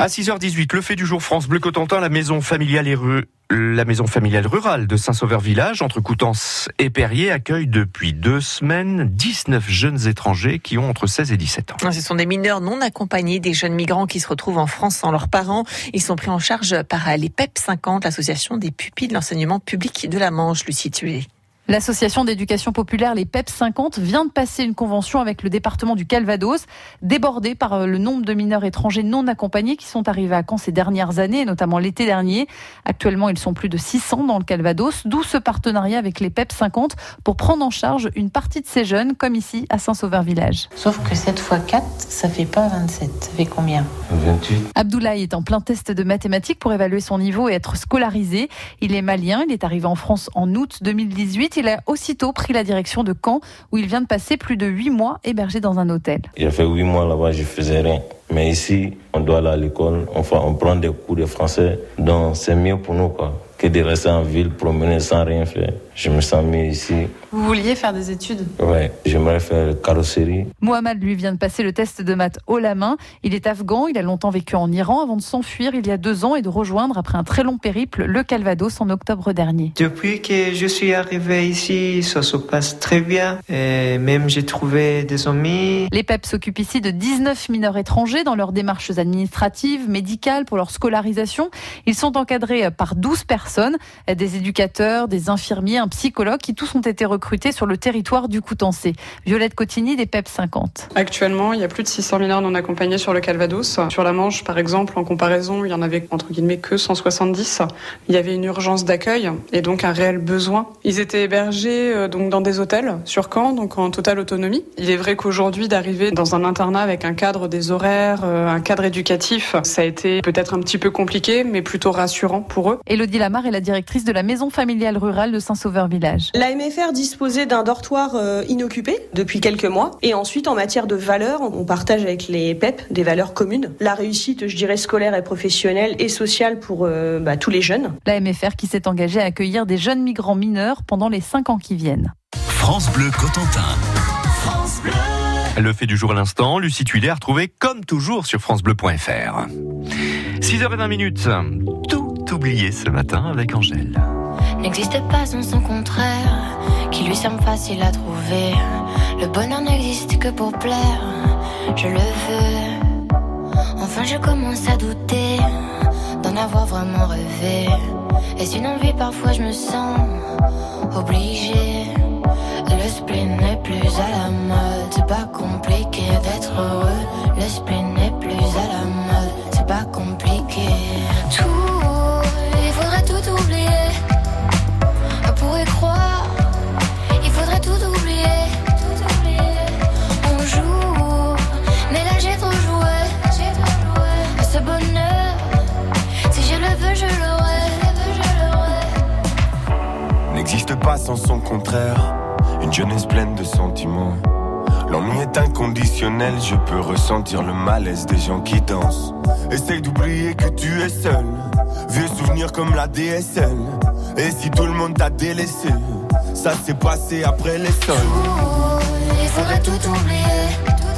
À 6h18, le fait du jour France Bleu Cotentin, la maison familiale et la maison familiale rurale de Saint-Sauveur-Village, entre Coutances et Perrier, accueille depuis deux semaines 19 jeunes étrangers qui ont entre 16 et 17 ans. Ce sont des mineurs non accompagnés, des jeunes migrants qui se retrouvent en France sans leurs parents. Ils sont pris en charge par les PEP 50, l'association des pupilles de l'enseignement public de la Manche, lui située. L'association d'éducation populaire, les PEP 50, vient de passer une convention avec le département du Calvados, débordé par euh, le nombre de mineurs étrangers non accompagnés qui sont arrivés à Caen ces dernières années, notamment l'été dernier. Actuellement, ils sont plus de 600 dans le Calvados, d'où ce partenariat avec les PEP 50 pour prendre en charge une partie de ces jeunes, comme ici à Saint-Sauveur-Village. Sauf que 7 x 4, ça fait pas 27. Ça fait combien? 28. Abdoulaye est en plein test de mathématiques pour évaluer son niveau et être scolarisé. Il est malien, il est arrivé en France en août 2018 il a aussitôt pris la direction de Caen, où il vient de passer plus de huit mois hébergé dans un hôtel. A fait huit mois là-bas, je faisais rien. Mais ici, on doit aller à l'école, enfin, on prend des cours de français, donc c'est mieux pour nous, quoi, que de rester en ville, promener sans rien faire. Je me sens mieux ici. Vous vouliez faire des études? Ouais, j'aimerais faire carrosserie. Mohamed lui vient de passer le test de maths haut la main. Il est afghan, il a longtemps vécu en Iran avant de s'enfuir il y a deux ans et de rejoindre après un très long périple le Calvados en octobre dernier. Depuis que je suis arrivé ici, ça se passe très bien. Et même j'ai trouvé des amis. Les PEP s'occupent ici de 19 mineurs étrangers dans leurs démarches administratives, médicales, pour leur scolarisation. Ils sont encadrés par 12 personnes, des éducateurs, des infirmiers, un psychologue qui tous ont été recrutés sur le territoire du Coutancé. Violette Cotigny des PEP 50. Actuellement, il y a plus de 600 mineurs non accompagnés sur le Calvados. Sur la Manche, par exemple, en comparaison, il y en avait entre guillemets que 170. Il y avait une urgence d'accueil et donc un réel besoin. Ils étaient hébergés euh, donc dans des hôtels sur Caen, donc en totale autonomie. Il est vrai qu'aujourd'hui, d'arriver dans un internat avec un cadre des horaires, euh, un cadre éducatif, ça a été peut-être un petit peu compliqué, mais plutôt rassurant pour eux. Elodie Lamar est la directrice de la maison familiale rurale de Saint-Sauveur-Village. La MFR disposer d'un dortoir euh, inoccupé depuis quelques mois. Et ensuite, en matière de valeurs, on partage avec les PEP des valeurs communes. La réussite, je dirais, scolaire et professionnelle et sociale pour euh, bah, tous les jeunes. La MFR qui s'est engagée à accueillir des jeunes migrants mineurs pendant les cinq ans qui viennent. France Bleu Cotentin. France Bleu. Le fait du jour à l'instant, Lucie Tuilet a retrouvé comme toujours sur francebleu.fr. 6h20 minutes. Oublié ce matin avec Angèle. N'existe pas sans son contraire qui lui semble facile à trouver. Le bonheur n'existe que pour plaire, je le veux. Enfin, je commence à douter d'en avoir vraiment rêvé. Et une envie, parfois je me sens obligée. Le spleen n'est plus à la mode, c'est pas compliqué d'être heureux. Le spleen n'est plus à la mode, c'est pas compliqué. Sans son contraire. Une jeunesse pleine de sentiments. L'ennui est inconditionnel, je peux ressentir le malaise des gens qui dansent. Essaye d'oublier que tu es seul. Vieux souvenirs comme la DSL. Et si tout le monde t'a délaissé, ça s'est passé après les sols. Il faudrait tout oublier.